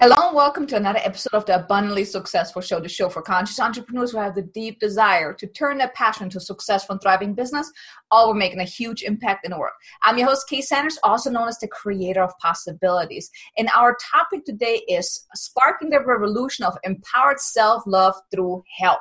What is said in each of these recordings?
Hello and welcome to another episode of the Abundantly Successful Show, the show for conscious entrepreneurs who have the deep desire to turn their passion into successful thriving business, all while making a huge impact in the world. I'm your host, Kay Sanders, also known as the creator of possibilities. And our topic today is sparking the revolution of empowered self-love through health.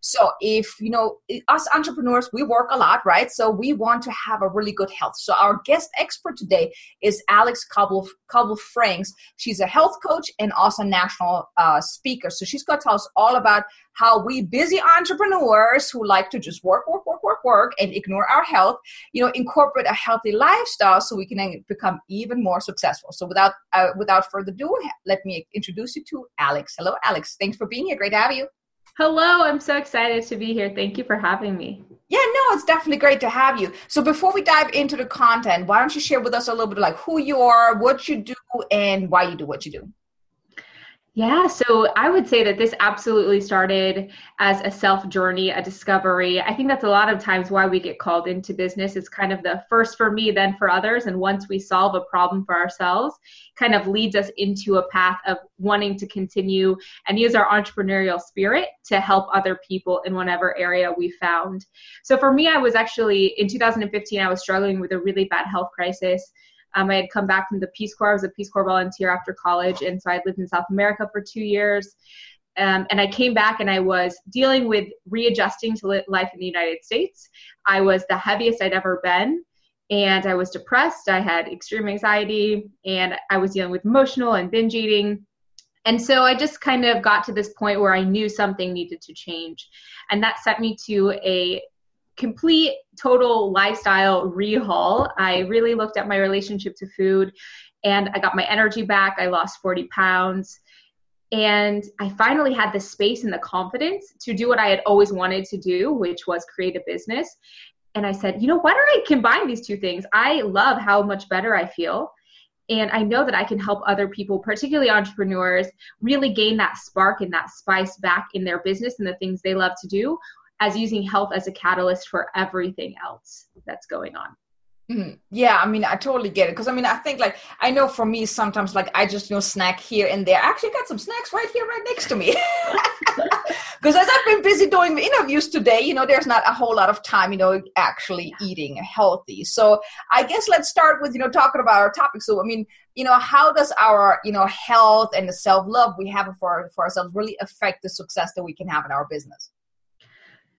So if you know us entrepreneurs, we work a lot, right? So we want to have a really good health. So our guest expert today is Alex Cobble Cobble Franks. She's a health coach and also national uh, speaker. So she's going to tell us all about how we busy entrepreneurs who like to just work, work, work, work, work, and ignore our health, you know, incorporate a healthy lifestyle so we can become even more successful. So without uh, without further ado, let me introduce you to Alex. Hello, Alex. Thanks for being here. Great to have you. Hello, I'm so excited to be here. Thank you for having me. Yeah, no, it's definitely great to have you. So before we dive into the content, why don't you share with us a little bit like who you are, what you do, and why you do what you do? Yeah, so I would say that this absolutely started as a self journey, a discovery. I think that's a lot of times why we get called into business. It's kind of the first for me, then for others. And once we solve a problem for ourselves, kind of leads us into a path of wanting to continue and use our entrepreneurial spirit to help other people in whatever area we found. So for me, I was actually in 2015, I was struggling with a really bad health crisis. Um, I had come back from the Peace Corps. I was a Peace Corps volunteer after college, and so I lived in South America for two years. Um, and I came back and I was dealing with readjusting to life in the United States. I was the heaviest I'd ever been, and I was depressed. I had extreme anxiety, and I was dealing with emotional and binge eating. And so I just kind of got to this point where I knew something needed to change. And that sent me to a complete total lifestyle rehaul. I really looked at my relationship to food and I got my energy back. I lost 40 pounds. And I finally had the space and the confidence to do what I had always wanted to do, which was create a business. And I said, you know, why don't I combine these two things? I love how much better I feel. And I know that I can help other people, particularly entrepreneurs, really gain that spark and that spice back in their business and the things they love to do as using health as a catalyst for everything else that's going on. Mm-hmm. Yeah, I mean, I totally get it because I mean, I think like I know for me sometimes like I just you know snack here and there. I actually got some snacks right here, right next to me. Because as I've been busy doing interviews today, you know, there's not a whole lot of time, you know, actually eating healthy. So I guess let's start with you know talking about our topic. So I mean, you know, how does our you know health and the self love we have for for ourselves really affect the success that we can have in our business?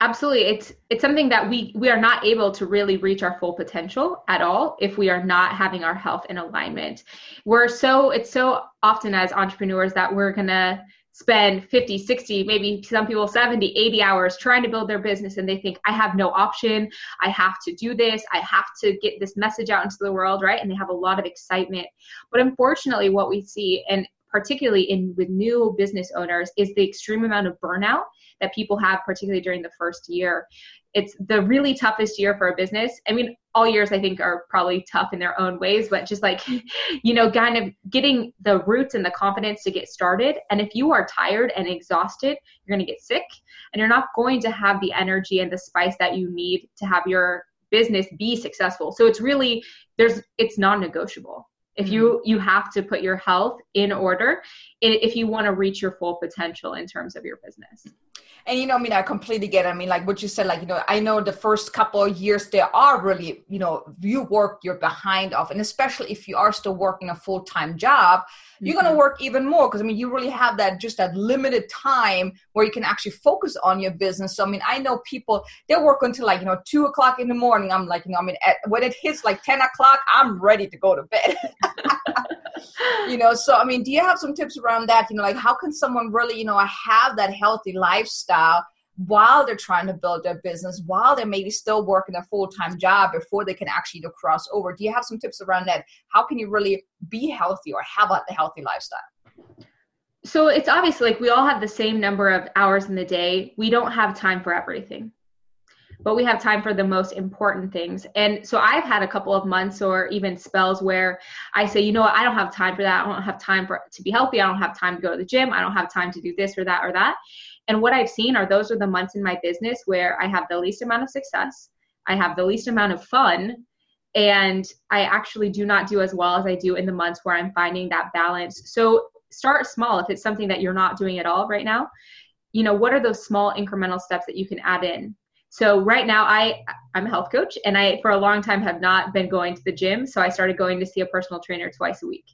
Absolutely. It's it's something that we we are not able to really reach our full potential at all if we are not having our health in alignment. We're so it's so often as entrepreneurs that we're gonna spend 50 60 maybe some people 70 80 hours trying to build their business and they think i have no option. I have to do this. I have to get this message out into the world right? And they have a lot of excitement. But unfortunately what we see and particularly in with new business owners is the extreme amount of burnout that people have, particularly during the first year. It's the really toughest year for a business. I mean, all years I think are probably tough in their own ways, but just like, you know, kind of getting the roots and the confidence to get started. And if you are tired and exhausted, you're going to get sick and you're not going to have the energy and the spice that you need to have your business be successful. So it's really, there's, it's non negotiable if you mm-hmm. you have to put your health in order if you want to reach your full potential in terms of your business and you know, I mean, I completely get. It. I mean, like what you said, like you know, I know the first couple of years there are really, you know, you work your behind off, and especially if you are still working a full time job, mm-hmm. you're gonna work even more because I mean, you really have that just that limited time where you can actually focus on your business. So I mean, I know people they work until like you know two o'clock in the morning. I'm like, you know, I mean, at, when it hits like ten o'clock, I'm ready to go to bed. you know so i mean do you have some tips around that? You know like how can someone really you know have that healthy lifestyle while they're trying to build their business while they're maybe still working a full-time job before they can actually you know, cross over do you have some tips around that? How can you really be healthy or have a healthy lifestyle? So it's obvious like we all have the same number of hours in the day. We don't have time for everything but we have time for the most important things. And so I've had a couple of months or even spells where I say, you know what, I don't have time for that. I don't have time for to be healthy. I don't have time to go to the gym. I don't have time to do this or that or that. And what I've seen are those are the months in my business where I have the least amount of success, I have the least amount of fun, And I actually do not do as well as I do in the months where I'm finding that balance. So start small if it's something that you're not doing at all right now. You know, what are those small incremental steps that you can add in? So right now I I'm a health coach and I for a long time have not been going to the gym, so I started going to see a personal trainer twice a week.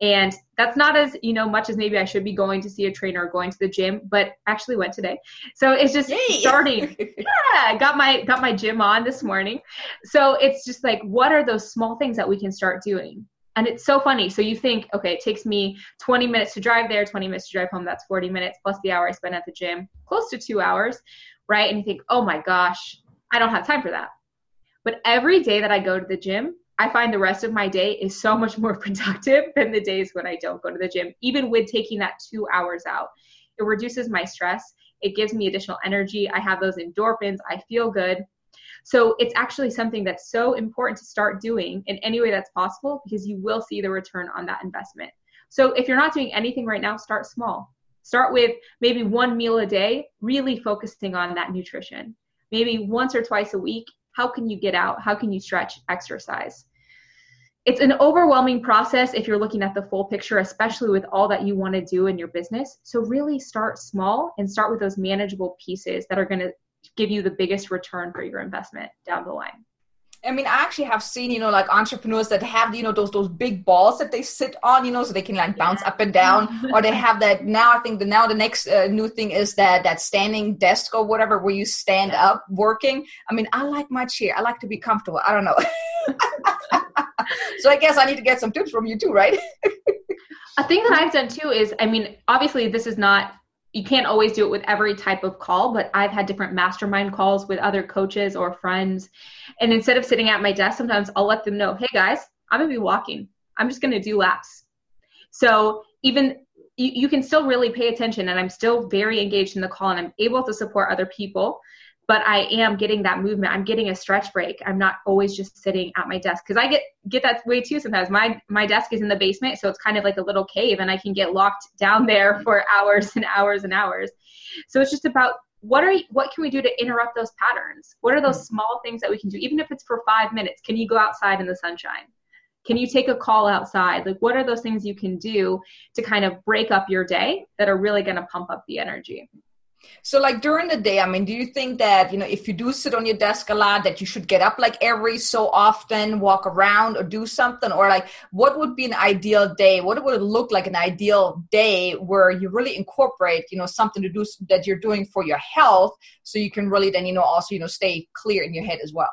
And that's not as you know much as maybe i should be going to see a trainer or going to the gym but actually went today. So it's just Yay. starting. Yeah got my got my gym on this morning. So it's just like what are those small things that we can start doing? And it's so funny. So you think okay it takes me 20 minutes to drive there 20 minutes to drive home that's 40 minutes plus the hour i spend at the gym close to two hours right and you think oh my gosh i don't have time for that but every day that i go to the gym I find the rest of my day is so much more productive than the days when I don't go to the gym, even with taking that two hours out. It reduces my stress. It gives me additional energy. I have those endorphins. I feel good. So it's actually something that's so important to start doing in any way that's possible because you will see the return on that investment. So if you're not doing anything right now, start small. Start with maybe one meal a day, really focusing on that nutrition. Maybe once or twice a week, how can you get out? How can you stretch, exercise? It's an overwhelming process if you're looking at the full picture, especially with all that you want to do in your business. So, really start small and start with those manageable pieces that are going to give you the biggest return for your investment down the line. I mean, I actually have seen, you know, like entrepreneurs that have, you know, those those big balls that they sit on, you know, so they can like bounce yeah. up and down, or they have that. Now, I think the now the next uh, new thing is that that standing desk or whatever where you stand yeah. up working. I mean, I like my chair. I like to be comfortable. I don't know. so I guess I need to get some tips from you too, right? A thing that I've done too is, I mean, obviously this is not you can't always do it with every type of call, but I've had different mastermind calls with other coaches or friends. And instead of sitting at my desk, sometimes I'll let them know, hey guys, I'm gonna be walking. I'm just gonna do laps. So even you, you can still really pay attention and I'm still very engaged in the call and I'm able to support other people but I am getting that movement. I'm getting a stretch break. I'm not always just sitting at my desk because I get get that way too sometimes. My my desk is in the basement, so it's kind of like a little cave, and I can get locked down there for hours and hours and hours. So it's just about what are what can we do to interrupt those patterns? What are those mm. small things that we can do, even if it's for five minutes? Can you go outside in the sunshine? Can you take a call outside? Like, what are those things you can do to kind of break up your day that are really going to pump up the energy? So, like during the day, I mean, do you think that, you know, if you do sit on your desk a lot, that you should get up like every so often, walk around or do something? Or like, what would be an ideal day? What would it look like an ideal day where you really incorporate, you know, something to do that you're doing for your health so you can really then, you know, also, you know, stay clear in your head as well?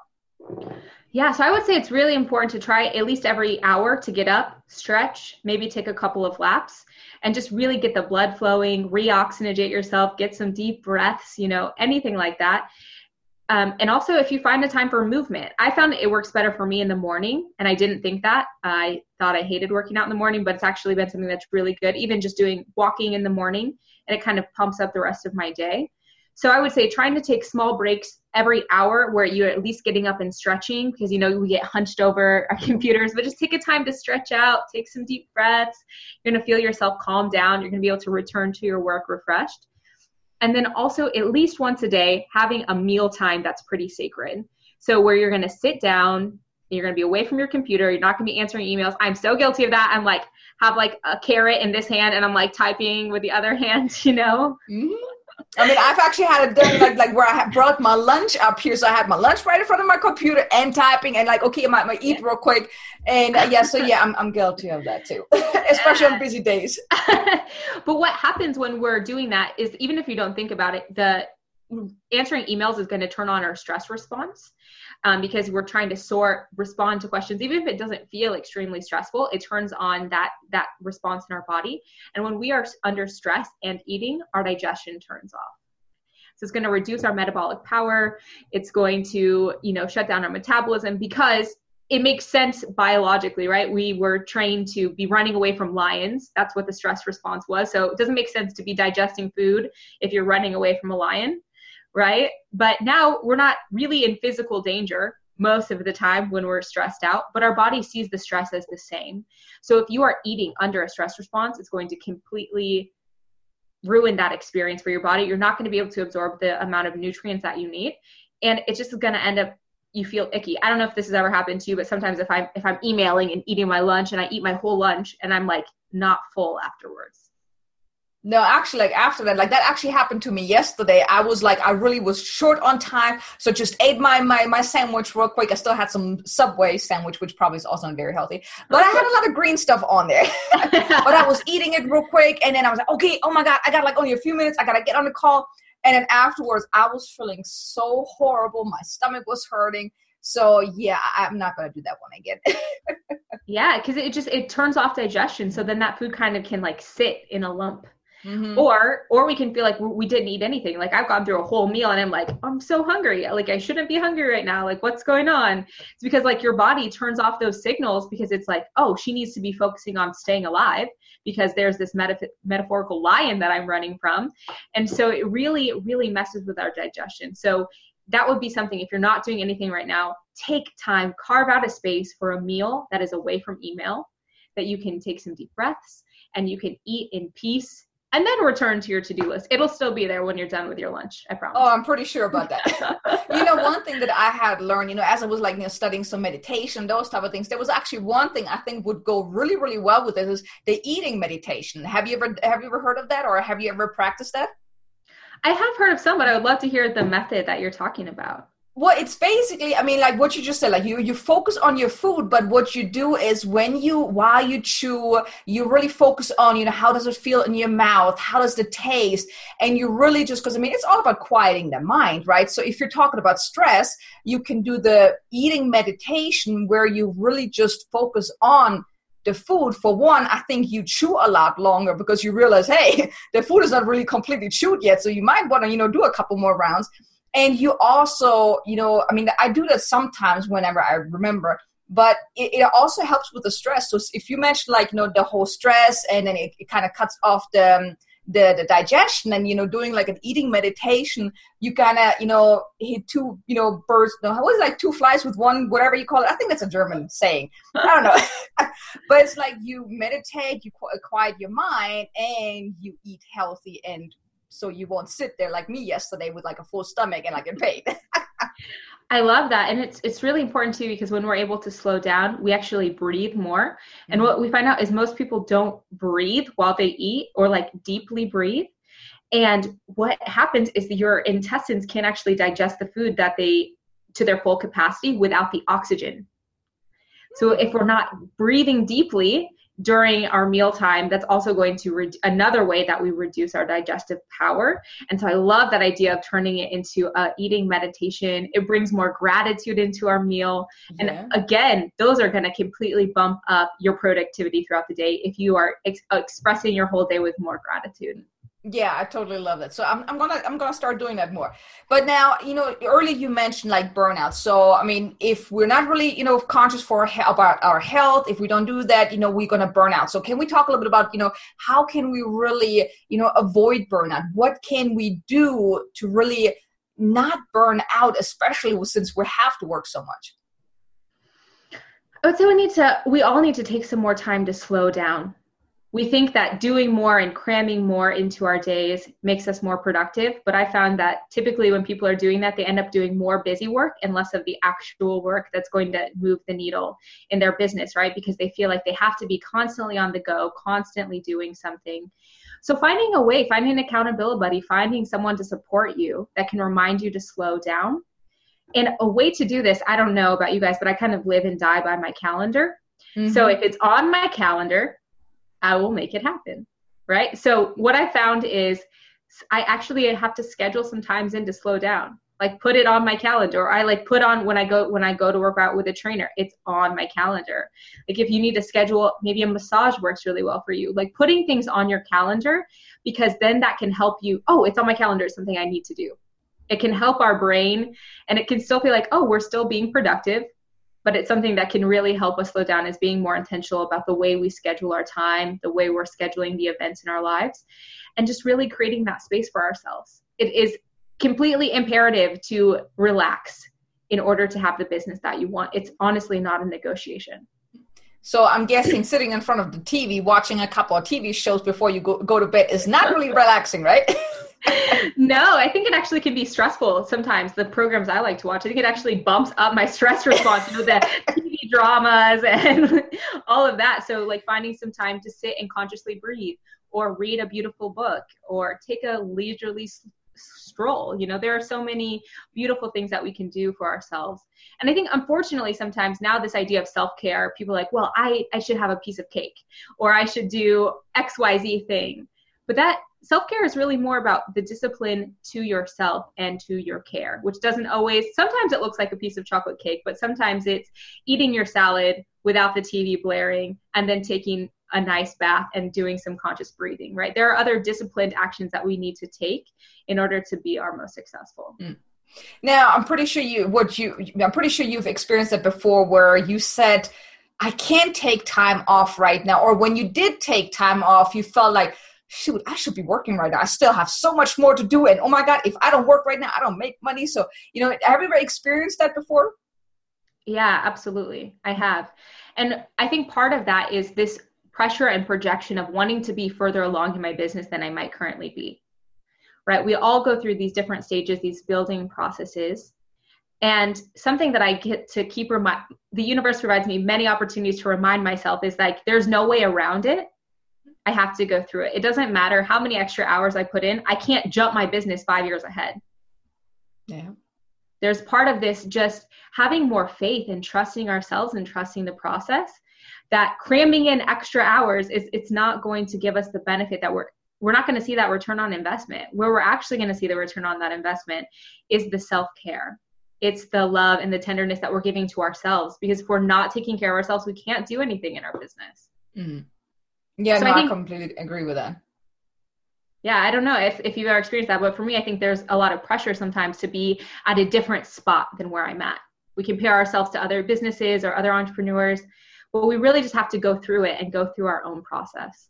Yeah, so I would say it's really important to try at least every hour to get up, stretch, maybe take a couple of laps, and just really get the blood flowing, reoxygenate yourself, get some deep breaths, you know, anything like that. Um, and also, if you find a time for movement, I found it works better for me in the morning, and I didn't think that. I thought I hated working out in the morning, but it's actually been something that's really good. Even just doing walking in the morning, and it kind of pumps up the rest of my day. So I would say trying to take small breaks every hour where you're at least getting up and stretching because you know we get hunched over our computers, but just take a time to stretch out, take some deep breaths. You're gonna feel yourself calm down. You're gonna be able to return to your work refreshed. And then also at least once a day, having a meal time that's pretty sacred. So where you're gonna sit down, you're going to be away from your computer. You're not going to be answering emails. I'm so guilty of that. I'm like, have like a carrot in this hand and I'm like typing with the other hand, you know? Mm-hmm. I mean, I've actually had it done like like where I brought my lunch up here, so I had my lunch right in front of my computer and typing, and like, okay, I might, might eat real quick, and uh, yeah, so yeah, I'm I'm guilty of that too, especially on busy days. but what happens when we're doing that is even if you don't think about it, the answering emails is going to turn on our stress response um, because we're trying to sort respond to questions even if it doesn't feel extremely stressful it turns on that that response in our body and when we are under stress and eating our digestion turns off so it's going to reduce our metabolic power it's going to you know shut down our metabolism because it makes sense biologically, right? We were trained to be running away from lions. That's what the stress response was. So it doesn't make sense to be digesting food if you're running away from a lion right? But now we're not really in physical danger most of the time when we're stressed out, but our body sees the stress as the same. So if you are eating under a stress response, it's going to completely ruin that experience for your body. You're not going to be able to absorb the amount of nutrients that you need. And it's just going to end up you feel icky. I don't know if this has ever happened to you, but sometimes if I'm if I'm emailing and eating my lunch and I eat my whole lunch and I'm like not full afterwards. No, actually, like after that, like that actually happened to me yesterday. I was like, I really was short on time, so just ate my my my sandwich real quick. I still had some Subway sandwich, which probably is also not very healthy, but I had a lot of green stuff on there. but I was eating it real quick, and then I was like, okay, oh my god, I got like only a few minutes. I gotta get on the call, and then afterwards, I was feeling so horrible. My stomach was hurting. So yeah, I'm not gonna do that one again. yeah, because it just it turns off digestion, so then that food kind of can like sit in a lump. Mm-hmm. Or or we can feel like we didn't eat anything. Like I've gone through a whole meal and I'm like, I'm so hungry. Like I shouldn't be hungry right now. Like what's going on? It's because like your body turns off those signals because it's like, oh, she needs to be focusing on staying alive because there's this metaph- metaphorical lion that I'm running from. And so it really, really messes with our digestion. So that would be something if you're not doing anything right now, take time, carve out a space for a meal that is away from email, that you can take some deep breaths and you can eat in peace and then return to your to-do list. It'll still be there when you're done with your lunch. I promise. Oh, I'm pretty sure about that. you know, one thing that I had learned, you know, as I was like you know studying some meditation, those type of things, there was actually one thing I think would go really, really well with this is the eating meditation. Have you ever have you ever heard of that, or have you ever practiced that? I have heard of some, but I would love to hear the method that you're talking about well it's basically i mean like what you just said like you you focus on your food but what you do is when you while you chew you really focus on you know how does it feel in your mouth? How does the taste? And you really just because i mean it's all about quieting the mind right? So if you're talking about stress you can do the eating meditation where you really just focus on the food. For one i think you chew a lot longer because you realize hey the food is not really completely chewed yet. So you might want to you know do a couple more rounds and you also you know i mean i do that sometimes whenever i remember but it, it also helps with the stress. So if you mention like you know the whole stress and then it, it kind of cuts off the um, the, the digestion and you know doing like an eating meditation you kind of you know hit two you know birds no what is it, like two flies with one whatever you call it? I think that's a german saying. I don't know. But it's like you meditate you quiet your mind and you eat healthy and so you won't sit there like me yesterday with like a full stomach and like in pain. I love that. And it's it's really important too because when we're able to slow down, we actually breathe more. And mm-hmm. what we find out is most people don't breathe while they eat or like deeply breathe. And what happens is that your intestines can't actually digest the food that they to their full capacity without the oxygen. So if we're not breathing deeply, during our mealtime that's also going to re- another way that we reduce our digestive power. And so i love that idea of turning it into a eating meditation. It brings more gratitude into our meal. And yeah. again those are going to completely bump up your productivity throughout the day if you are ex- expressing your whole day with more gratitude yeah i totally love that. So I'm, I'm gonna i'm gonna start doing that more. But now you know earlier you mentioned like burnout. So i mean if we're not really you know conscious for about our health if we don't do that you know we're gonna burn out. So can we talk a little bit about you know how can we really you know avoid burnout? What can we do to really not burn out especially since we have to work so much? I would say we need to we all need to take some more time to slow down we think that doing more and cramming more into our days makes us more productive but i found that typically when people are doing that they end up doing more busy work and less of the actual work that's going to move the needle in their business right? Because they feel like they have to be constantly on the go constantly doing something. So finding a way finding an accountability buddy finding someone to support you that can remind you to slow down. And a way to do this i don't know about you guys but i kind of live and die by my calendar. Mm-hmm. so if it's on my calendar I will make it happen. Right. So what I found is I actually have to schedule some times in to slow down. Like put it on my calendar. Or I like put on when I go when I go to work out with a trainer. It's on my calendar. Like if you need to schedule, maybe a massage works really well for you. Like putting things on your calendar because then that can help you. Oh, it's on my calendar. It's something I need to do. It can help our brain and it can still feel like, oh, we're still being productive but it's something that can really help us slow down is being more intentional about the way we schedule our time the way we're scheduling the events in our lives and just really creating that space for ourselves. It is completely imperative to relax in order to have the business that you want. It's honestly not a negotiation. So i'm guessing sitting in front of the tv watching a couple of tv shows before you go, go to bed is not really relaxing right no, I think it actually can be stressful sometimes. The programs I like to watch, I think it actually bumps up my stress response, you know, the TV dramas and all of that. So, like finding some time to sit and consciously breathe, or read a beautiful book, or take a leisurely stroll. You know, there are so many beautiful things that we can do for ourselves. And I think, unfortunately, sometimes now this idea of self care, people like, well, I, I should have a piece of cake, or I should do XYZ thing. But that self care is really more about the discipline to yourself and to your care, which doesn't always, sometimes it looks like a piece of chocolate cake, but sometimes it's eating your salad without the TV blaring and then taking a nice bath and doing some conscious breathing, right? There are other disciplined actions that we need to take in order to be our most successful. Mm. Now, I'm pretty sure you, what you, I'm pretty sure you've experienced it before where you said, I can't take time off right now. Or when you did take time off, you felt like, shoot, I should be working right now. I still have so much more to do. And oh my God, if I don't work right now, I don't make money. So, you know, have you ever experienced that before? Yeah, absolutely. I have. And I think part of that is this pressure and projection of wanting to be further along in my business than I might currently be. Right? We all go through these different stages, these building processes. And something that I get to keep remind the universe provides me many opportunities to remind myself is like there's no way around it I have to go through it. It doesn't matter how many extra hours I put in, I can't jump my business five years ahead. Yeah. There's part of this just having more faith and trusting ourselves and trusting the process that cramming in extra hours is it's not going to give us the benefit that we're we're not going to see that return on investment. Where we're actually going to see the return on that investment is the self-care. It's the love and the tenderness that we're giving to ourselves because if we're not taking care of ourselves, we can't do anything in our business. Mm-hmm. Yeah, so no, I, think, I completely agree with that. Yeah, I don't know if, if you've ever experienced that, but for me, I think there's a lot of pressure sometimes to be at a different spot than where I'm at. We compare ourselves to other businesses or other entrepreneurs, but we really just have to go through it and go through our own process.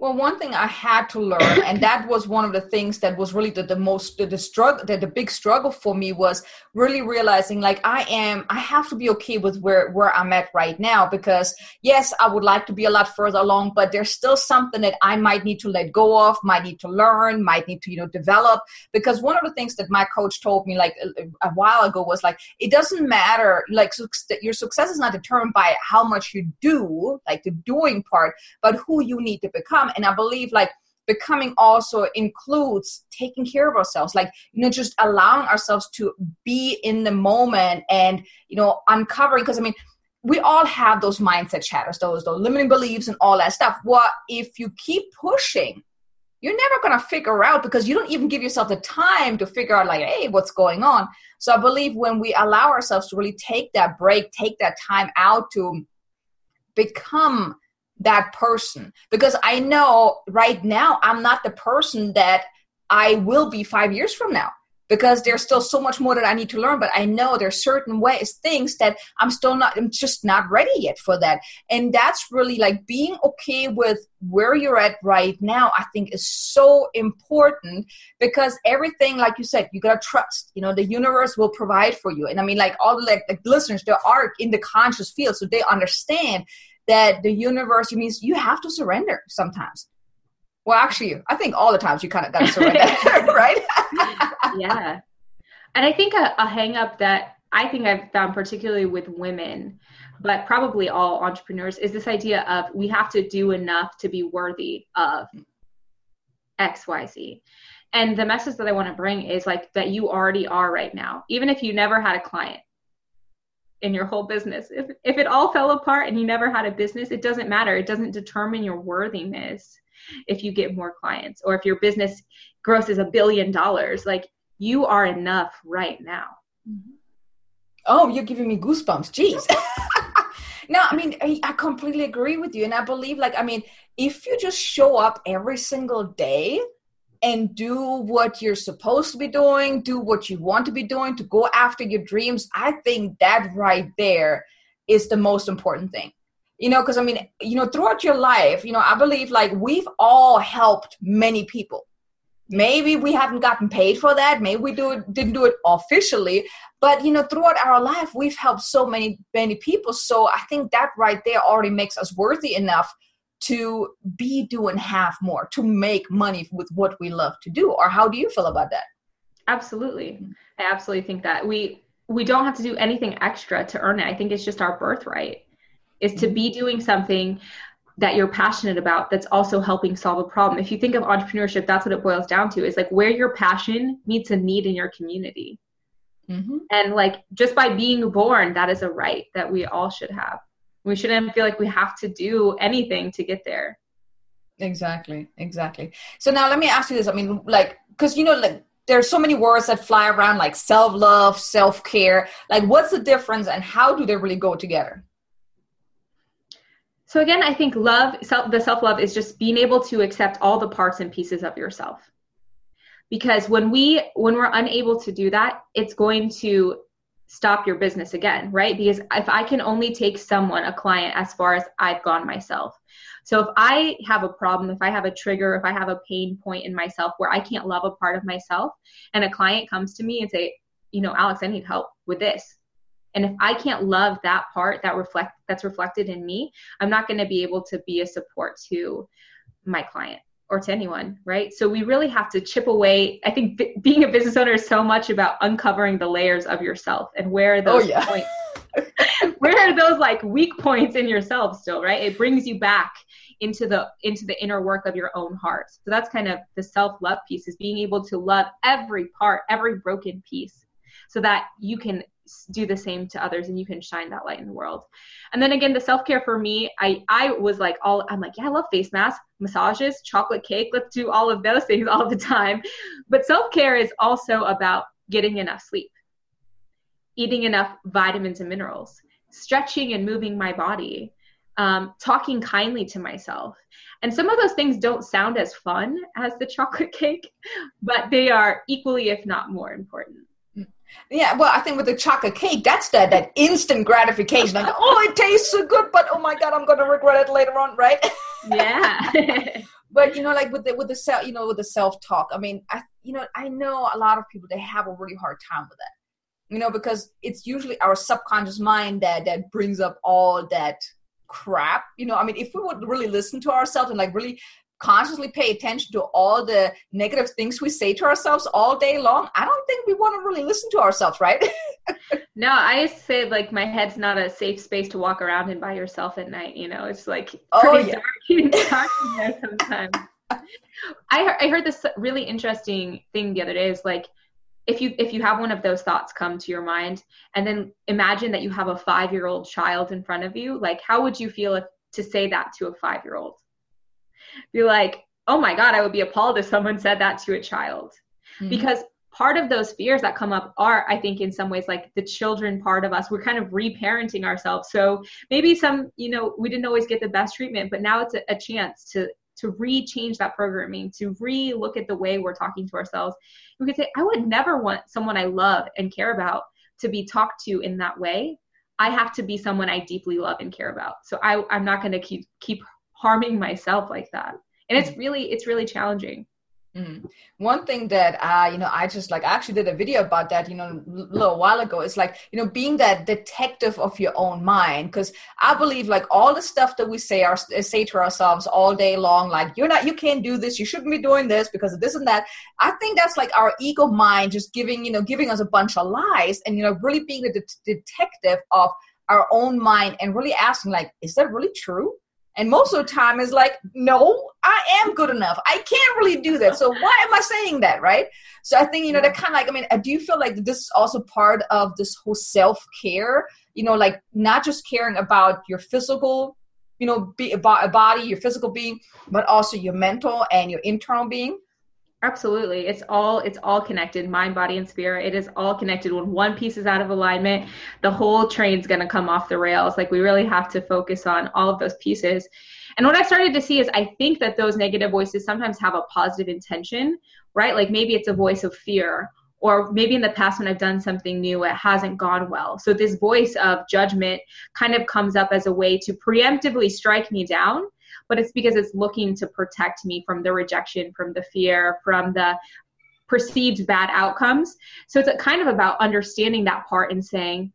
Well, one thing I had to learn, and that was one of the things that was really the, the most the, the struggle, the, the big struggle for me was really realizing like I am, I have to be okay with where where I'm at right now because yes, I would like to be a lot further along, but there's still something that I might need to let go of, might need to learn, might need to you know develop. Because one of the things that my coach told me like a, a while ago was like it doesn't matter like your success is not determined by how much you do, like the doing part, but who you need to become and i believe like becoming also includes taking care of ourselves like you know just allowing ourselves to be in the moment and you know uncovering because i mean we all have those mindset shatters those those limiting beliefs and all that stuff. What if you keep pushing? You're never going to figure out because you don't even give yourself the time to figure out like hey what's going on. So i believe when we allow ourselves to really take that break take that time out to become that person because I know right now I'm not the person that I will be five years from now because there's still so much more that I need to learn. But I know there's certain ways, things that I'm still not, I'm just not ready yet for that. And that's really like being okay with where you're at right now, I think is so important because everything, like you said, you gotta trust, you know, the universe will provide for you. And I mean, like all the like, like listeners, they are in the conscious field, so they understand that the universe means you have to surrender sometimes. Well, actually, I think all the times you kind of got to surrender, right? yeah. And I think a, a hang up that I think I've found particularly with women, but probably all entrepreneurs, is this idea of we have to do enough to be worthy of XYZ. And the message that I want to bring is like that you already are right now. Even if you never had a client, in your whole business. If if it all fell apart and you never had a business, it doesn't matter. It doesn't determine your worthiness if you get more clients or if your business grosses a billion dollars. Like you are enough right now. Mm-hmm. Oh, you're giving me goosebumps. Jeez. no, I mean, I, I completely agree with you. And I believe, like, I mean, if you just show up every single day and do what you're supposed to be doing, do what you want to be doing to go after your dreams, I think that right there is the most important thing. You know, because I mean, you know, throughout your life, you know, I believe like we've all helped many people. Maybe we haven't gotten paid for that. Maybe we do it, didn't do it officially, but you know, throughout our life, we've helped so many many people. So I think that right there already makes us worthy enough to be doing half more to make money with what we love to do or how do you feel about that? Absolutely. I absolutely think that. We we don't have to do anything extra to earn it. I think it's just our birthright is to be doing something that you're passionate about that's also helping solve a problem. If you think of entrepreneurship that's what it boils down to is like where your passion meets a need in your community. Mm-hmm. and like just by being born that is a right that we all should have we shouldn't feel like we have to do anything to get there. Exactly exactly. So now let me ask you this. I mean like because you know like there's so many words that fly around like self-love self-care. Like what's the difference and how do they really go together? So again i think love self, the self-love is just being able to accept all the parts and pieces of yourself. Because when we when we're unable to do that it's going to stop your business again, right? Because if I can only take someone, a client, as far as I've gone myself. So if I have a problem, if I have a trigger, if I have a pain point in myself where I can't love a part of myself, and a client comes to me and say, you know, Alex, I need help with this. And if I can't love that part that reflect that's reflected in me, I'm not going to be able to be a support to my client or to anyone, right? So we really have to chip away. I think b- being a business owner is so much about uncovering the layers of yourself and where are those oh, yeah. points, where are those like weak points in yourself still, right? It brings you back into the into the inner work of your own heart. So that's kind of the self-love piece is being able to love every part, every broken piece so that you can do the same to others and you can shine that light in the world. And then again the self-care for me i i was like all i'm like yeah i love face masks massages chocolate cake let's do all of those things all the time. But self-care is also about getting enough sleep eating enough vitamins and minerals stretching and moving my body um, talking kindly to myself. And some of those things don't sound as fun as the chocolate cake but they are equally if not more important yeah, well, I think with the chocolate cake, that's that that instant gratification. Like, oh, it tastes so good, but oh my god, I'm gonna regret it later on, right? Yeah. but you know, like with the with the self, you know, with the self talk. I mean, I you know, I know a lot of people they have a really hard time with that. You know, because it's usually our subconscious mind that that brings up all that crap. You know, I mean, if we would really listen to ourselves and like really consciously pay attention to all the negative things we say to ourselves all day long, I don't think we want to really listen to ourselves, right? no, I say like my head's not a safe space to walk around in by yourself at night. You know, it's like oh, pretty oh, yeah. dark, in there sometimes. I I heard this really interesting thing the other day. Is like if you if you have one of those thoughts come to your mind, and then imagine that you have a five year old child in front of you. Like, how would you feel if to say that to a five year old? Be like, oh my God, I would be appalled if someone said that to a child. Mm-hmm. Because part of those fears that come up are, I think, in some ways, like the children part of us. We're kind of reparenting ourselves. So maybe some, you know, we didn't always get the best treatment, but now it's a, a chance to to re-change that programming, to re-look at the way we're talking to ourselves. We could say, I would never want someone I love and care about to be talked to in that way. I have to be someone I deeply love and care about. So I, I'm not going to keep keep harming myself like that and it's mm-hmm. really it's really challenging Mm. One thing that uh, you know, I just like I actually did a video about that, you know, a little while ago. It's like you know, being that detective of your own mind, because I believe like all the stuff that we say our say to ourselves all day long, like you're not, you can't do this, you shouldn't be doing this because of this and that. I think that's like our ego mind just giving you know, giving us a bunch of lies, and you know, really being the de- detective of our own mind and really asking like, is that really true? And most of the time is like, no, I am good enough. I can't really do that. So why am I saying that, right? So I think, you know, that kind of like, I mean, I do you feel like this is also part of this whole self-care, you know, like not just caring about your physical, you know, be, body, your physical being, but also your mental and your internal being absolutely. It's all it's all connected mind body and spirit. It is all connected when one piece is out of alignment the whole train's going to come off the rails. Like we really have to focus on all of those pieces. And what i started to see is i think that those negative voices sometimes have a positive intention right? Like maybe it's a voice of fear or maybe in the past when I've done something new, it hasn't gone well. So this voice of judgment kind of comes up as a way to preemptively strike me down but it's because it's looking to protect me from the rejection, from the fear, from the perceived bad outcomes. So it's kind of about understanding that part and saying,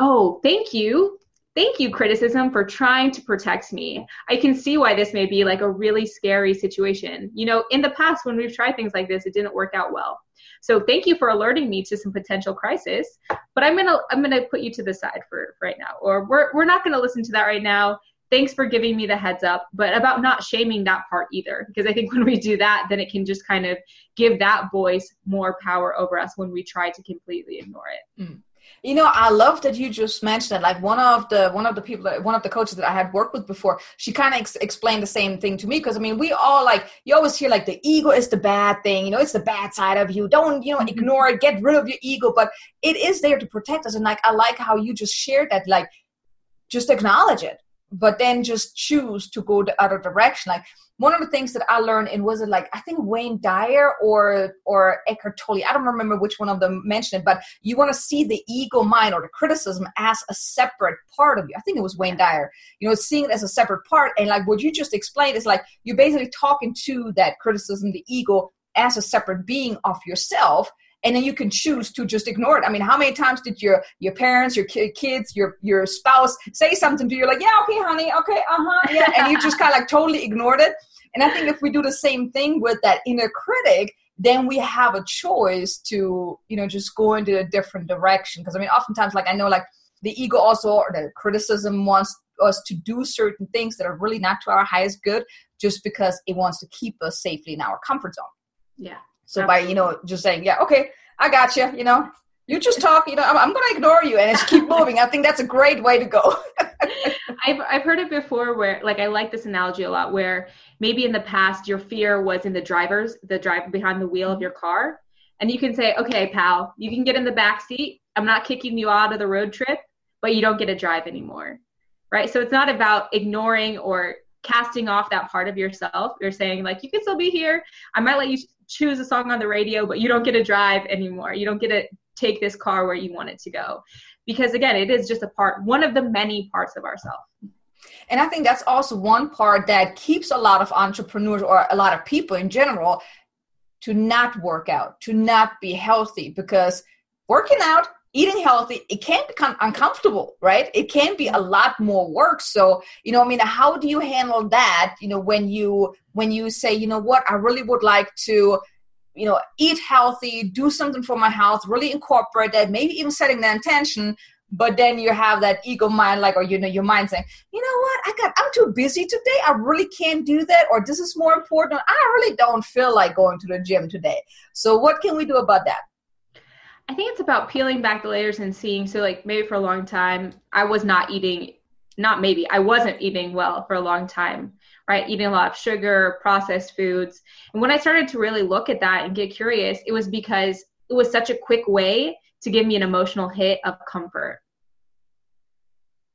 oh, thank you. thank you, criticism, for trying to protect me. I can see why this may be like a really scary situation. You know, in the past, when we've tried things like this, it didn't work out well. So thank you for alerting me to some potential crisis, but I'm gonna I'm gonna put you to the side for, right now, or we're we're not gonna listen to that right now. Thanks for giving me the heads up, but about not shaming that part either, because I think when we do that, then it can just kind of give that voice more power over us when we try to completely ignore it. Mm. You know, I love that you just mentioned it. Like one of the one of the people that one of the coaches that I had worked with before, she kind of ex- explained the same thing to me because I mean, we all like you always hear like the ego is the bad thing. You know, it's the bad side of you. Don't you know mm-hmm. ignore it. Get rid of your ego, but it is there to protect us. And like I like how you just shared that. Like, just acknowledge it, but then just choose to go the other direction. Like one of the things that I learned and was it like I think Wayne Dyer or or Eckhart Tolle I don't remember which one of them mentioned it but you want to see the ego mind or the criticism as a separate part of you. I think it was Wayne Dyer you know seeing it as a separate part. And like what you just explained is like you're basically talking to that criticism the ego as a separate being of yourself and then you can choose to just ignore it. I mean, how many times did your your parents, your kids, your your spouse say something to you like, "Yeah, okay, honey, okay, uh huh, yeah," and you just kind of like totally ignored it. And I think if we do the same thing with that inner critic, then we have a choice to, you know, just go into a different direction. Because I mean, oftentimes, like I know, like the ego also or the criticism wants us to do certain things that are really not to our highest good, just because it wants to keep us safely in our comfort zone. Yeah. So by you know just saying, yeah, okay, I got you. You know, you just talk. You know, I'm, I'm going to ignore you and just keep moving. I think that's a great way to go. I've I've heard it before where like I like this analogy a lot where maybe in the past your fear was in the drivers, the driver behind the wheel of your car, and you can say, "Okay, pal, you can get in the back seat. I'm not kicking you out of the road trip, but you don't get to drive anymore." Right? So it's not about ignoring or casting off that part of yourself. You're saying like, "You can still be here. I might let you choose a song on the radio, but you don't get to drive anymore. You don't get to take this car where you want it to go." because again it is just a part one of the many parts of ourselves and i think that's also one part that keeps a lot of entrepreneurs or a lot of people in general to not work out to not be healthy because working out eating healthy it can become uncomfortable right? It can be a lot more work. So you know i mean how do you handle that you know when you when you say you know what? I really would like to you know eat healthy do something for my health really incorporate that maybe even setting the intention but then you have that ego mind like or you know your mind saying you know what? I got i'm too busy today. I really can't do that or this is more important. I really don't feel like going to the gym today. So what can we do about that i think it's about peeling back the layers and seeing so like maybe for a long time i was not eating not maybe i wasn't eating well for a long time right? Eating a lot of sugar, processed foods. And when I started to really look at that and get curious, it was because it was such a quick way to give me an emotional hit of comfort.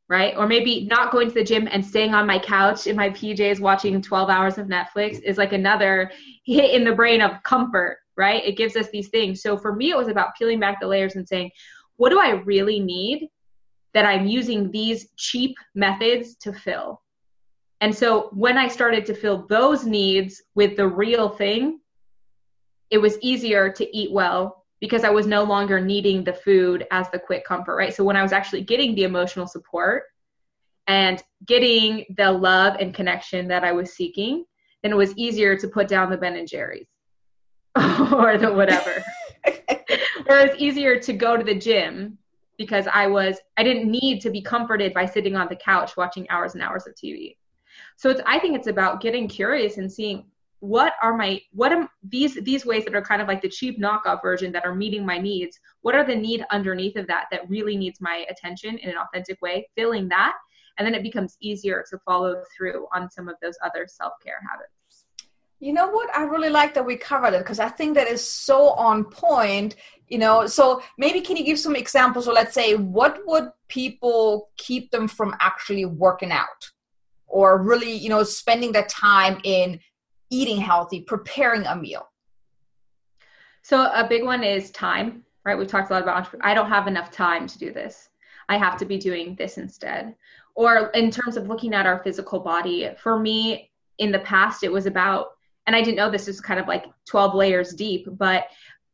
Right? Or maybe not going to the gym and staying on my couch in my PJs watching 12 hours of Netflix is like another hit in the brain of comfort, right? It gives us these things. So for me, it was about peeling back the layers and saying, what do I really need that I'm using these cheap methods to fill? And so when I started to fill those needs with the real thing, it was easier to eat well because I was no longer needing the food as the quick comfort, right? So when I was actually getting the emotional support and getting the love and connection that I was seeking, then it was easier to put down the Ben and Jerry's or the whatever. or it was easier to go to the gym because I was I didn't need to be comforted by sitting on the couch watching hours and hours of TV. So it's I think it's about getting curious and seeing what are my what am these these ways that are kind of like the cheap knockoff version that are meeting my needs what are the need underneath of that that really needs my attention in an authentic way filling that and then it becomes easier to follow through on some of those other self-care habits you know what? I really like that we covered it because i think that is so on point you know? So maybe can you give some examples or let's say what would people keep them from actually working out? Or really you know spending the time in eating healthy preparing a meal? So a big one is time right? We've talked a lot about i don't have enough time to do this. I have to be doing this instead. Or in terms of looking at our physical body for me in the past it was about and i didn't know this is kind of like 12 layers deep but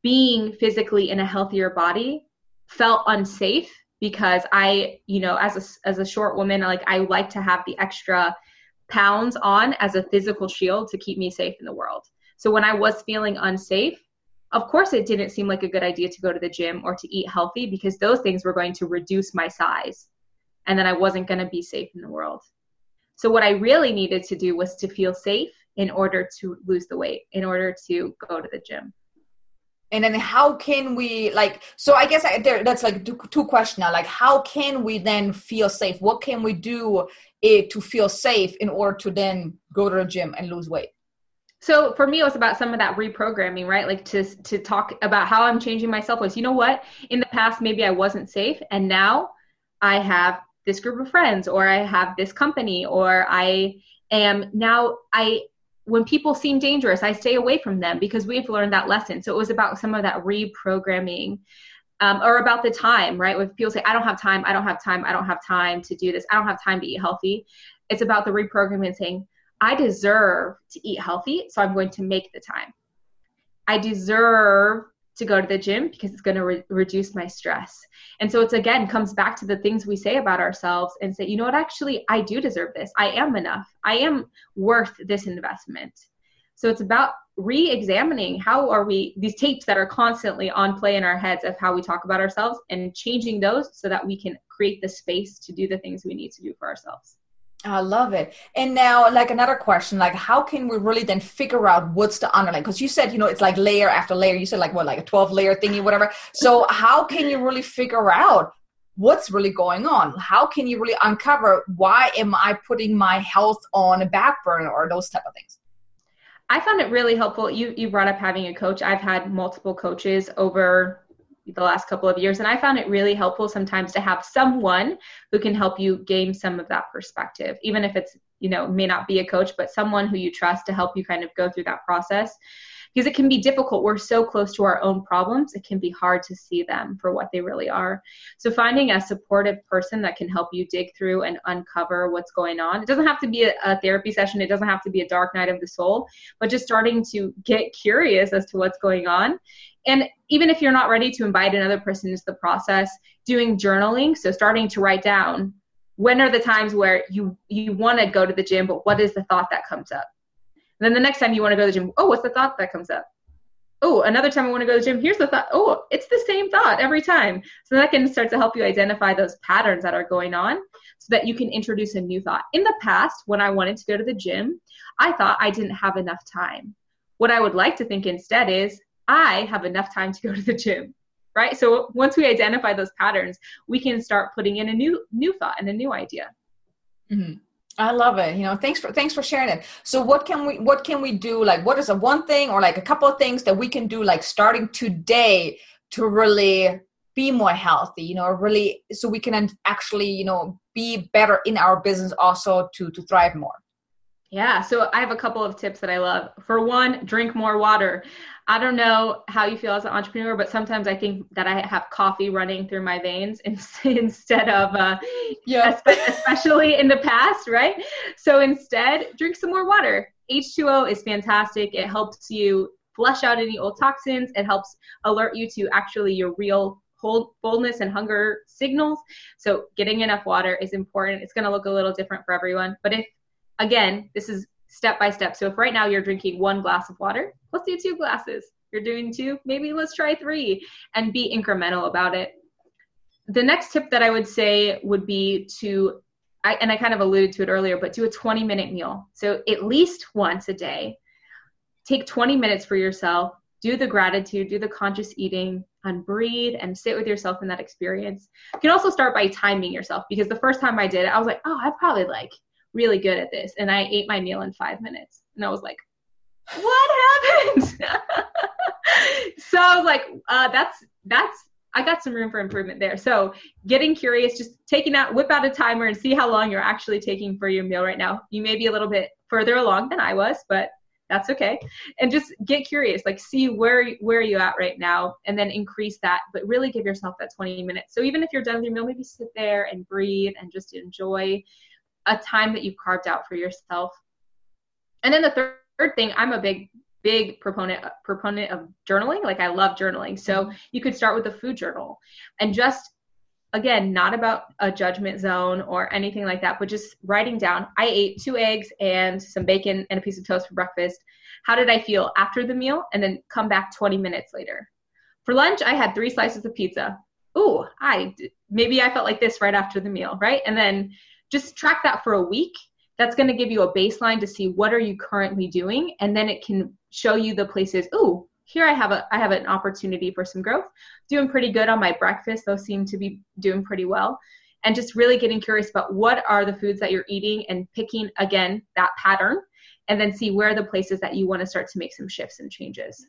being physically in a healthier body felt unsafe because I, you know, as a as a short woman, like I like to have the extra pounds on as a physical shield to keep me safe in the world. So when I was feeling unsafe, of course it didn't seem like a good idea to go to the gym or to eat healthy because those things were going to reduce my size and then I wasn't going to be safe in the world. So what I really needed to do was to feel safe in order to lose the weight, in order to go to the gym. And then how can we like so I guess I, there, that's like two, two questions now like how can we then feel safe? What can we do it, eh, to feel safe in order to then go to the gym and lose weight? so for me it was about some of that reprogramming right like to to talk about how i'm changing myself was you know what in the past maybe i wasn't safe and now i have this group of friends or i have this company or i am now i when people seem dangerous i stay away from them because we've learned that lesson so it was about some of that reprogramming um, or about the time right when people say i don't have time i don't have time i don't have time to do this i don't have time to eat healthy it's about the reprogramming saying I deserve to eat healthy, so I'm going to make the time. I deserve to go to the gym because it's going to re- reduce my stress. And so it's again comes back to the things we say about ourselves and say, you know what, actually, I do deserve this. I am enough. I am worth this investment. So it's about re-examining how are we these tapes that are constantly on play in our heads of how we talk about ourselves and changing those so that we can create the space to do the things we need to do for ourselves. I love it. And now, like another question, like how can we really then figure out what's the underlying? Because you said, you know, it's like layer after layer. You said like what, like a twelve layer thingy, whatever. So how can you really figure out what's really going on? How can you really uncover why am I putting my health on a back burner or those type of things? I found it really helpful. You you brought up having a coach. I've had multiple coaches over the last couple of years. And I found it really helpful sometimes to have someone who can help you gain some of that perspective, even if it's, you know, may not be a coach, but someone who you trust to help you kind of go through that process because it can be difficult. We're so close to our own problems, it can be hard to see them for what they really are. So, finding a supportive person that can help you dig through and uncover what's going on. It doesn't have to be a, a therapy session, it doesn't have to be a dark night of the soul, but just starting to get curious as to what's going on. And even if you're not ready to invite another person into the process, doing journaling, so starting to write down when are the times where you you want to go to the gym, but what is the thought that comes up? Then the next time you want to go to the gym, oh, what's the thought that comes up? Oh, another time I want to go to the gym, here's the thought. Oh, it's the same thought every time. So that can start to help you identify those patterns that are going on so that you can introduce a new thought. In the past, when I wanted to go to the gym, I thought I didn't have enough time. What I would like to think instead is, I have enough time to go to the gym. Right? So once we identify those patterns, we can start putting in a new new thought and a new idea. Mm-hmm. I love it. You know, thanks for thanks for sharing it. So what can we what can we do? Like what is a one thing or like a couple of things that we can do like starting today to really be more healthy, you know, really so we can actually, you know, be better in our business also to to thrive more. Yeah, so I have a couple of tips that I love. For one, drink more water. I don't know how you feel as an entrepreneur, but sometimes I think that I have coffee running through my veins instead of, uh, yeah, especially in the past, right? So instead, drink some more water. H2O is fantastic. It helps you flush out any old toxins. It helps alert you to actually your real fullness and hunger signals. So getting enough water is important. It's going to look a little different for everyone, but if again, this is step by step. So if right now you're drinking one glass of water, let's do two glasses. You're doing two, maybe let's try three and be incremental about it. The next tip that I would say would be to, I, and I kind of alluded to it earlier, but do a 20 minute meal. So at least once a day, take 20 minutes for yourself, do the gratitude, do the conscious eating, and breathe and sit with yourself in that experience. You can also start by timing yourself because the first time I did it, I was like, oh, I'm probably like really good at this. And I ate my meal in five minutes. And I was like, what happened? so I was like, uh, that's, that's, I got some room for improvement there. So getting curious, just taking out, whip out a timer and see how long you're actually taking for your meal right now. You may be a little bit further along than I was, but that's okay. And just get curious, like see where where are you at right now, and then increase that. But really give yourself that 20 minutes. So even if you're done with your meal, maybe sit there and breathe and just enjoy a time that you've carved out for yourself. And then the third, third thing, I'm a big big proponent proponent of journaling like i love journaling so mm-hmm. you could start with a food journal and just again, not about a judgment zone or anything like that, but just writing down I ate two eggs and some bacon and a piece of toast for breakfast. How did I feel after the meal? And then come back 20 minutes later. For lunch, I had three slices of pizza. Ooh, I maybe I felt like this right after the meal, right? And then just track that for a week. That's going to give you a baseline to see what are you currently doing, and then it can show you the places. Ooh, here I have a I have an opportunity for some growth. Doing pretty good on my breakfast. Those seem to be doing pretty well. And just really getting curious about what are the foods that you're eating and picking again that pattern and then see where the places that you want to start to make some shifts and changes.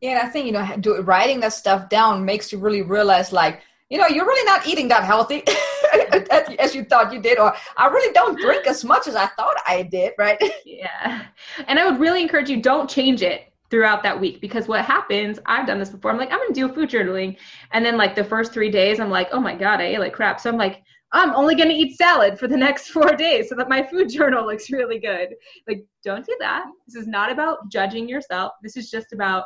Yeah, I think you know, do, writing that stuff down makes you really realize, like, you know, you're really not eating that healthy as you thought you did, or I really don't drink as much as I thought I did, right? Yeah, and I would really encourage you don't change it throughout that week because what happens i've done this before i'm like i'm gonna do food journaling. And then like the first three days i'm like oh my god i ate like crap. So i'm like i'm only gonna eat salad for the next four days so that my food journal looks really good. Like don't do that. This is not about judging yourself. This is just about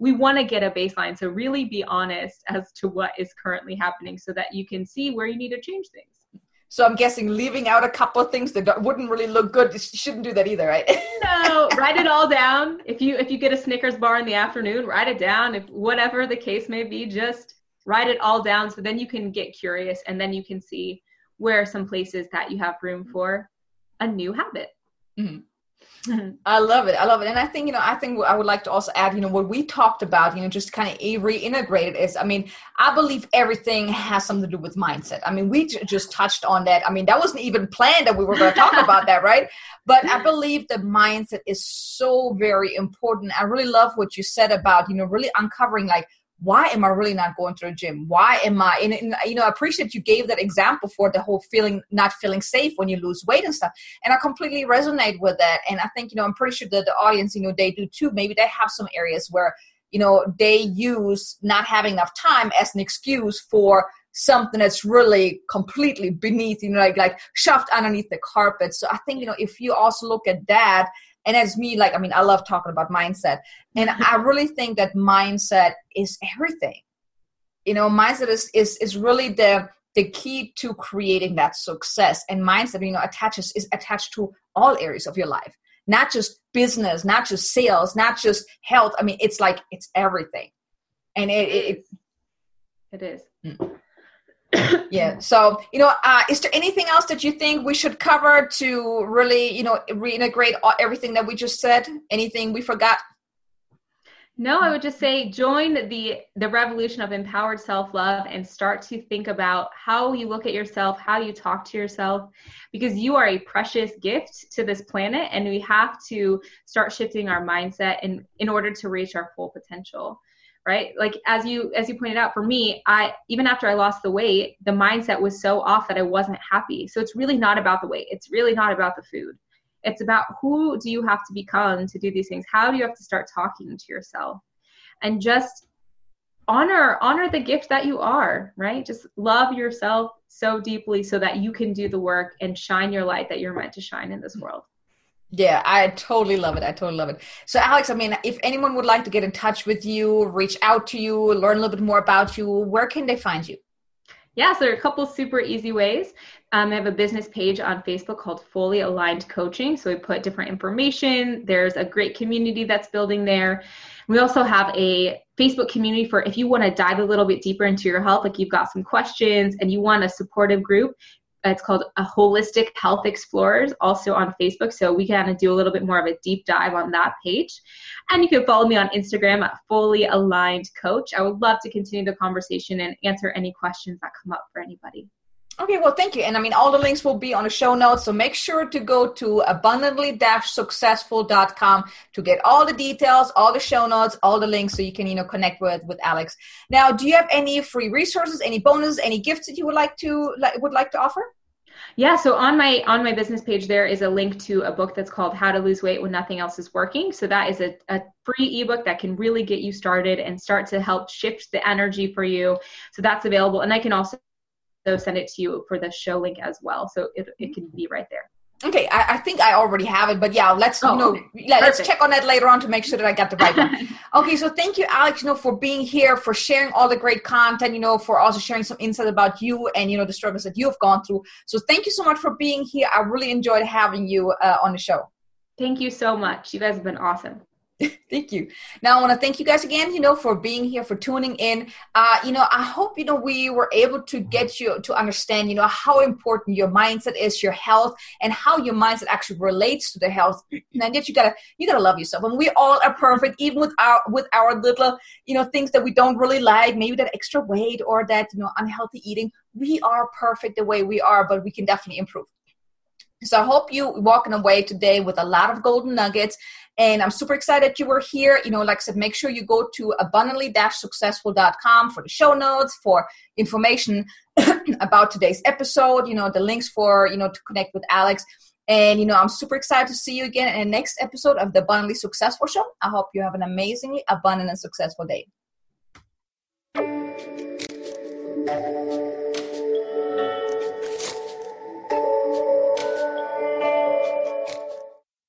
we want to get a baseline so really be honest as to what is currently happening so that you can see where you need to change things so I'm guessing leaving out a couple of things that wouldn't really look good. You shouldn't do that either, right? no, write it all down. If you if you get a Snickers bar in the afternoon, write it down. If whatever the case may be, just write it all down so then you can get curious and then you can see where some places that you have room for a new habit. Mm-hmm. I love it. I love it. And I think, you know, I think I would like to also add, you know, what we talked about, you know, just kind of reintegrated is, I mean, I believe everything has something to do with mindset. I mean, we j- just touched on that. I mean, that wasn't even planned that we were going to talk about that, right? But I believe that mindset is so very important. I really love what you said about, you know, really uncovering like, why am I really not going to the gym? Why am I? And, and, you know, I appreciate you gave that example for the whole feeling not feeling safe when you lose weight and stuff. And I completely resonate with that. And I think you know, I'm pretty sure that the audience, you know, they do too. Maybe they have some areas where you know they use not having enough time as an excuse for something that's really completely beneath, you know, like like shoved underneath the carpet. So I think you know, if you also look at that and as me like i mean i love talking about mindset. And i really think that mindset is everything. You know mindset is is is really the the key to creating that success. And mindset you know attaches is attached to all areas of your life. Not just business not just sales not just health. I mean it's like it's everything. And it it, it is. Mm yeah so you know uh, is there anything else that you think we should cover to really you know reintegrate everything that we just said? Anything we forgot? No i would just say join the the revolution of empowered self-love and start to think about how you look at yourself how you talk to yourself because you are a precious gift to this planet and we have to start shifting our mindset in in order to reach our full potential right? Like as you as you pointed out for me i even after i lost the weight the mindset was so off that i wasn't happy. So it's really not about the weight. It's really not about the food. It's about who do you have to become to do these things? How do you have to start talking to yourself? And just honor honor the gift that you are right? Just love yourself so deeply so that you can do the work and shine your light that you're meant to shine in this world yeah, I totally love it. I totally love it. So, Alex, I mean, if anyone would like to get in touch with you, reach out to you, learn a little bit more about you, where can they find you? Yeah, so there are a couple super easy ways. Um, I have a business page on Facebook called Fully Aligned Coaching. So we put different information. There's a great community that's building there. We also have a Facebook community for if you want to dive a little bit deeper into your health, like you've got some questions and you want a supportive group, it's called a holistic health explorers also on facebook. So we of do a little bit more of a deep dive on that page. And you can follow me on instagram at fully aligned coach. I would love to continue the conversation and answer any questions that come up for anybody Okay, well, thank you. And I mean, all the links will be on the show notes. So make sure to go to abundantly successful.com to get all the details, all the show notes, all the links so you can, you know, connect with, with Alex. Now, do you have any free resources, any bonuses, any gifts that you would like to, like, would like to offer? Yeah, so on my on my business page there is a link to a book that's called How to Lose Weight When Nothing Else Is Working. So that is a, a free ebook that can really get you started and start to help shift the energy for you. So that's available. And I can also send it to you for the show link as well. So it, it can be right there. Okay, I, I, think I already have it, but yeah, let's oh, you know, okay. yeah, let's check on that later on to make sure that I got the right one. okay, so thank you, Alex, you know, for being here, for sharing all the great content, you know, for also sharing some insight about you and you know the struggles that you've gone through. So thank you so much for being here. I really enjoyed having you uh, on the show. Thank you so much. You guys have been awesome. thank you. Now I want to thank you guys again, you know, for being here, for tuning in. Uh, you know, I hope you know we were able to get you to understand, you know, how important your mindset is, your health, and how your mindset actually relates to the health. And yet you gotta you gotta love yourself. And we all are perfect, even with our with our little, you know, things that we don't really like, maybe that extra weight or that you know unhealthy eating. We are perfect the way we are, but we can definitely improve. So I hope you walking away today with a lot of golden nuggets. And I'm super excited you were here. You know, like I said, make sure you go to abundantly-successful.com for the show notes, for information about today's episode, you know, the links for, you know, to connect with Alex. And, you know, I'm super excited to see you again in the next episode of the Abundantly Successful Show. I hope you have an amazingly abundant and successful day.